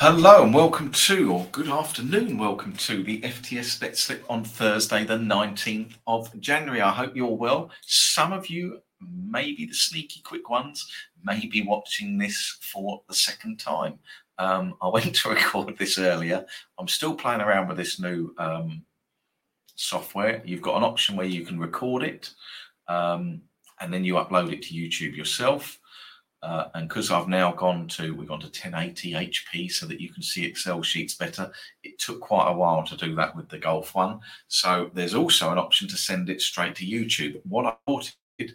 Hello and welcome to, or good afternoon, welcome to the FTS Bet Slip on Thursday, the 19th of January. I hope you're well. Some of you, maybe the sneaky quick ones, may be watching this for the second time. Um, I went to record this earlier. I'm still playing around with this new um, software. You've got an option where you can record it um, and then you upload it to YouTube yourself. Uh, and because I've now gone to, we've gone to 1080 HP so that you can see Excel sheets better. It took quite a while to do that with the Golf one. So there's also an option to send it straight to YouTube. What I thought it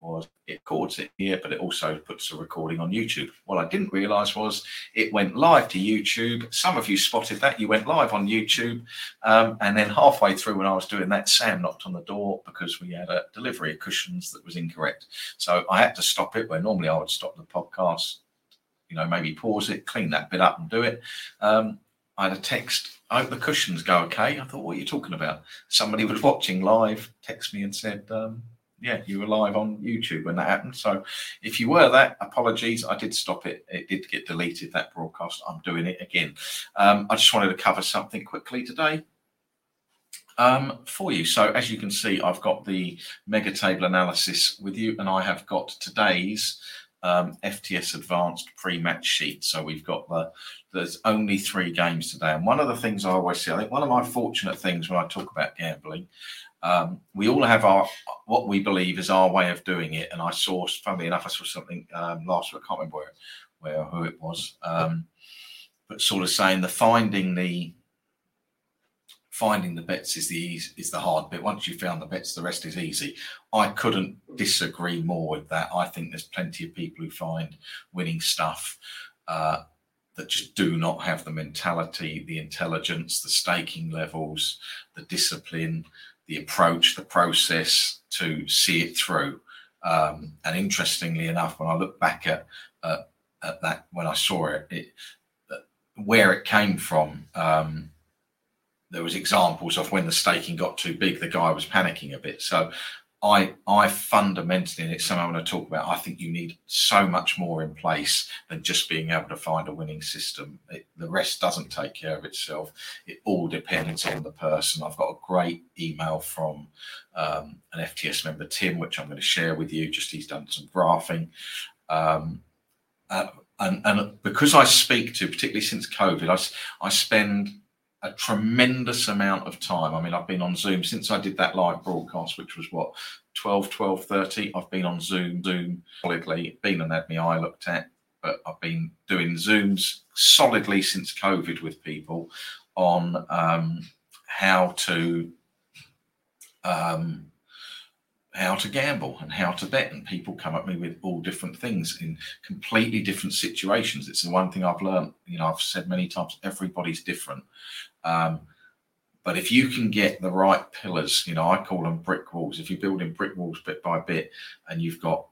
was it records it here, but it also puts a recording on YouTube. What I didn't realize was it went live to YouTube. Some of you spotted that you went live on YouTube. Um, and then halfway through, when I was doing that, Sam knocked on the door because we had a delivery of cushions that was incorrect. So I had to stop it where normally I would stop the podcast, you know, maybe pause it, clean that bit up and do it. Um, I had a text. I hope the cushions go okay. I thought, what are you talking about? Somebody was watching live, text me and said, um, yeah, you were live on YouTube when that happened. So if you were that, apologies. I did stop it. It did get deleted, that broadcast. I'm doing it again. Um, I just wanted to cover something quickly today um, for you. So as you can see, I've got the mega table analysis with you, and I have got today's um, FTS Advanced pre-match sheet. So we've got the there's only three games today, and one of the things I always say, I think one of my fortunate things when I talk about gambling um, we all have our what we believe is our way of doing it. And I saw, funnily enough, I saw something um, last week. I can't remember where, where who it was, um, but sort of saying the finding the finding the bets is the easy, is the hard bit. Once you found the bets, the rest is easy. I couldn't disagree more with that. I think there's plenty of people who find winning stuff. Uh, that just do not have the mentality, the intelligence, the staking levels, the discipline, the approach, the process to see it through. Um, and interestingly enough, when I look back at, at that, when I saw it, it uh, where it came from, um, there was examples of when the staking got too big, the guy was panicking a bit. So I I fundamentally, and it's something I want to talk about. I think you need so much more in place than just being able to find a winning system. It, the rest doesn't take care of itself. It all depends on the person. I've got a great email from um, an FTS member, Tim, which I'm going to share with you. Just he's done some graphing. Um, uh, and, and because I speak to, particularly since COVID, I, I spend a tremendous amount of time. I mean, I've been on Zoom since I did that live broadcast, which was what 12, 12, 30. I've been on Zoom, Zoom solidly, been an admin I looked at, but I've been doing Zooms solidly since COVID with people on um, how to um, how to gamble and how to bet. And people come at me with all different things in completely different situations. It's the one thing I've learned, you know, I've said many times, everybody's different. Um, but if you can get the right pillars, you know, I call them brick walls. If you're building brick walls bit by bit and you've got,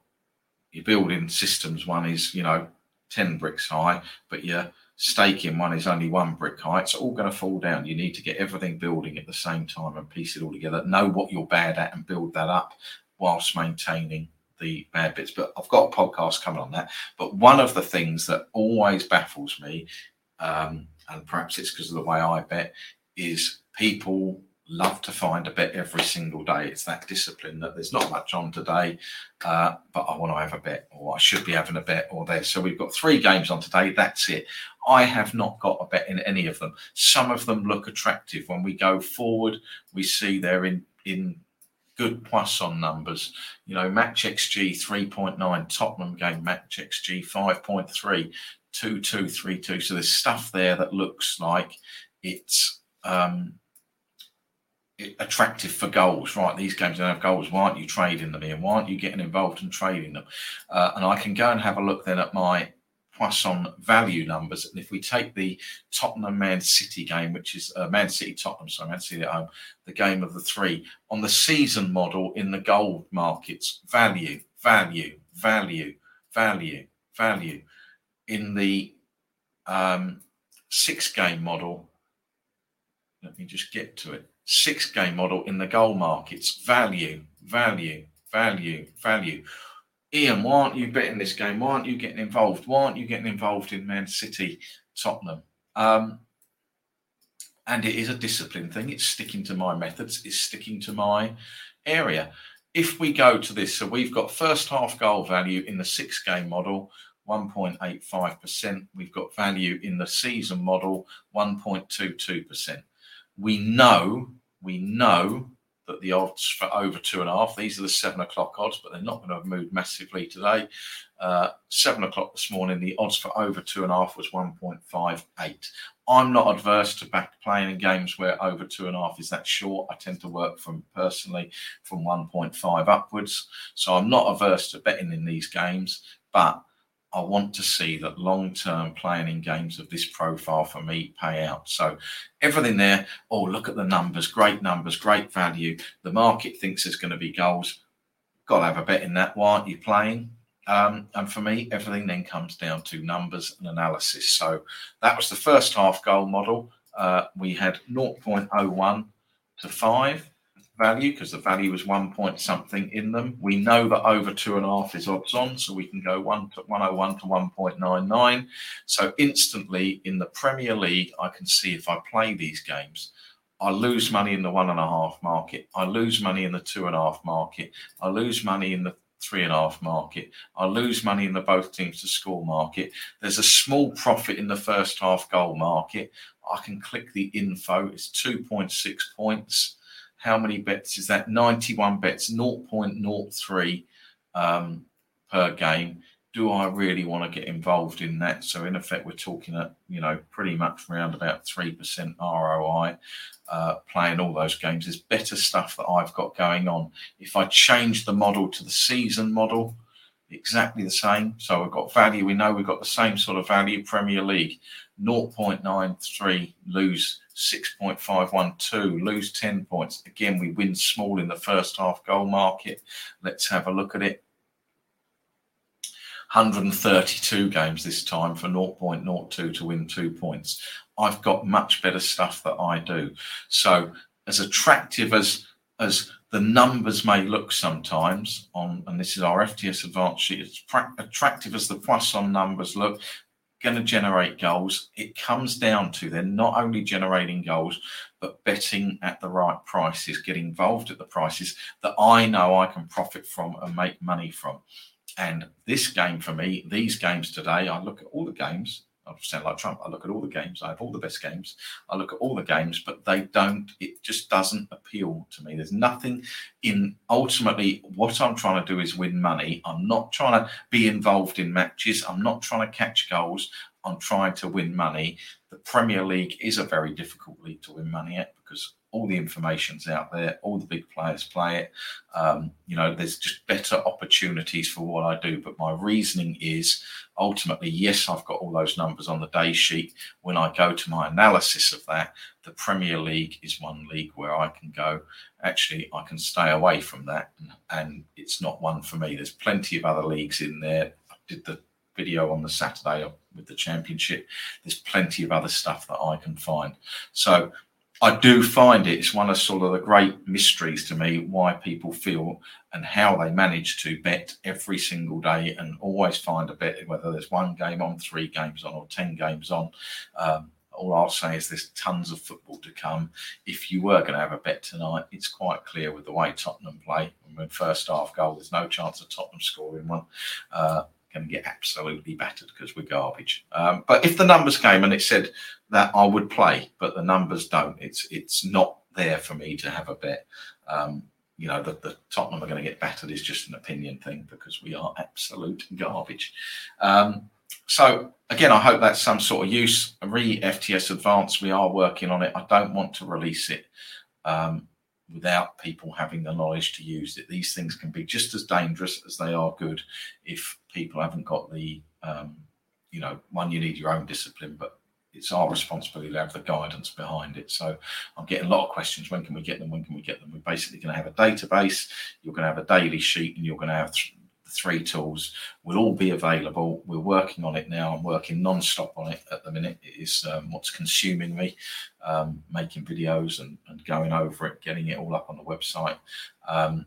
you're building systems, one is, you know, 10 bricks high, but your staking one is only one brick high, it's all going to fall down. You need to get everything building at the same time and piece it all together. Know what you're bad at and build that up whilst maintaining the bad bits. But I've got a podcast coming on that. But one of the things that always baffles me, um, and perhaps it's because of the way I bet, is people love to find a bet every single day. It's that discipline that there's not much on today, uh, but I want to have a bet, or I should be having a bet, or there. So we've got three games on today. That's it. I have not got a bet in any of them. Some of them look attractive. When we go forward, we see they're in in good Poisson numbers. You know, match XG 3.9, Tottenham game match XG 5.3, 2 2 3 2. So there's stuff there that looks like it's um, attractive for goals. Right, these games don't have goals. Why aren't you trading them in? Why aren't you getting involved in trading them? Uh, and I can go and have a look then at my Poisson value numbers. And if we take the Tottenham Man City game, which is uh, Man City Tottenham, sorry, Man City at home, the game of the three, on the season model in the goal markets, value, value, value, value, value. In the um, six game model, let me just get to it. Six game model in the goal markets, value, value, value, value. Ian, why aren't you betting this game? Why aren't you getting involved? Why aren't you getting involved in Man City Tottenham. Um, and it is a discipline thing. It's sticking to my methods. It's sticking to my area. If we go to this, so we've got first half goal value in the six game model, 1.85%. We've got value in the season model, 1.22%. We know, we know that the odds for over two and a half, these are the seven o'clock odds, but they're not going to have moved massively today. Uh, seven o'clock this morning, the odds for over two and a half was 1.58. I'm not adverse to back playing in games where over two and a half is that short. I tend to work from personally from 1.5 upwards. So I'm not averse to betting in these games, but I want to see that long term playing in games of this profile for me pay out. So everything there, oh, look at the numbers, great numbers, great value. The market thinks there's going to be goals. Got to have a bet in that. Why aren't you playing? Um, and for me, everything then comes down to numbers and analysis. So that was the first half goal model. Uh, we had 0.01 to 5 value because the value was one point something in them. We know that over two and a half is odds on, so we can go one to 101 to 1.99. So instantly in the Premier League, I can see if I play these games. I lose money in the one and a half market. I lose money in the two and a half market. I lose money in the three and a half market. I lose money in the both teams to score market. There's a small profit in the first half goal market. I can click the info. It's 2.6 points. How many bets is that? 91 bets, 0.03 um, per game. Do I really want to get involved in that? So in effect, we're talking at you know pretty much around about three percent ROI. Uh, playing all those games, there's better stuff that I've got going on. If I change the model to the season model, exactly the same. So we've got value. We know we've got the same sort of value. Premier League, 0.93 lose 6.512, lose 10 points. Again, we win small in the first half goal market. Let's have a look at it. 132 games this time for 0.02 to win two points. I've got much better stuff that I do. So, as attractive as as the numbers may look sometimes on, and this is our FTS advanced sheet, as attractive as the Poisson numbers look, going to generate goals. It comes down to they're not only generating goals, but betting at the right prices, get involved at the prices that I know I can profit from and make money from. And this game for me, these games today, I look at all the games I sound like Trump. I look at all the games. I have all the best games. I look at all the games, but they don't. It just doesn't appeal to me. There's nothing in. Ultimately, what I'm trying to do is win money. I'm not trying to be involved in matches. I'm not trying to catch goals. I'm trying to win money. The Premier League is a very difficult league to win money at because all the information's out there. All the big players play it. Um, you know, there's just better opportunities for what I do. But my reasoning is ultimately, yes, I've got all those numbers on the day sheet. When I go to my analysis of that, the Premier League is one league where I can go. Actually, I can stay away from that, and, and it's not one for me. There's plenty of other leagues in there. I did the video on the Saturday with the championship. There's plenty of other stuff that I can find. So I do find it, it's one of sort of the great mysteries to me why people feel and how they manage to bet every single day and always find a bet, whether there's one game on, three games on, or 10 games on. Um, all I'll say is there's tons of football to come. If you were going to have a bet tonight, it's quite clear with the way Tottenham play. When first half goal, there's no chance of Tottenham scoring one. Uh, going to get absolutely battered because we're garbage. Um, but if the numbers came and it said that I would play, but the numbers don't, it's it's not there for me to have a bet. Um, you know, that the Tottenham are going to get battered is just an opinion thing because we are absolute garbage. Um, so again, I hope that's some sort of use. Re FTS Advanced, we are working on it. I don't want to release it um, without people having the knowledge to use it. These things can be just as dangerous as they are good if people haven't got the, um, you know, one, you need your own discipline, but it's our responsibility to have the guidance behind it. So I'm getting a lot of questions. When can we get them? When can we get them? We're basically going to have a database. You're going to have a daily sheet, and you're going to have th- three tools. Will all be available. We're working on it now. I'm working non-stop on it at the minute. It is um, what's consuming me, um, making videos and, and, going over it, getting it all up on the website. Um,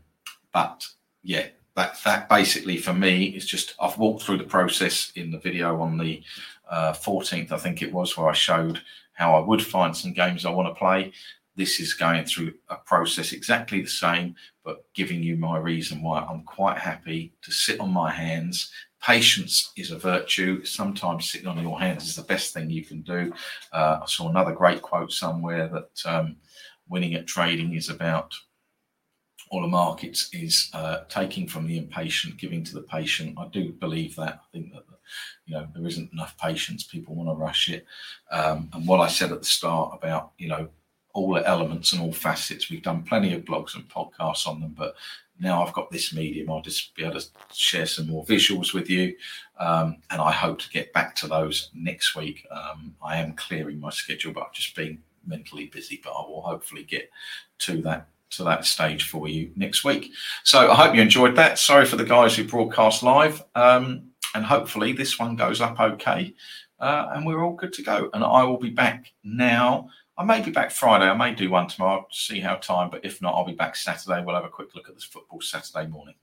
but yeah, that that basically for me is just I've walked through the process in the video on the uh, 14th, I think it was, where I showed how I would find some games I want to play. This is going through a process exactly the same, but giving you my reason why I'm quite happy to sit on my hands. Patience is a virtue. Sometimes sitting on your hands is the best thing you can do. Uh, I saw another great quote somewhere that um, winning at trading is about all the markets is uh, taking from the impatient, giving to the patient. I do believe that. I think that you know there isn't enough patience. People want to rush it. Um, and what I said at the start about you know all the elements and all facets, we've done plenty of blogs and podcasts on them, but now I've got this medium, I'll just be able to share some more visuals with you. Um, and I hope to get back to those next week. Um, I am clearing my schedule, but I've just been mentally busy, but I will hopefully get to that to that stage for you next week. So I hope you enjoyed that. Sorry for the guys who broadcast live. Um, and hopefully this one goes up okay. Uh, and we're all good to go. And I will be back now. I may be back Friday. I may do one tomorrow see how time, but if not, I'll be back Saturday. We'll have a quick look at this football Saturday morning.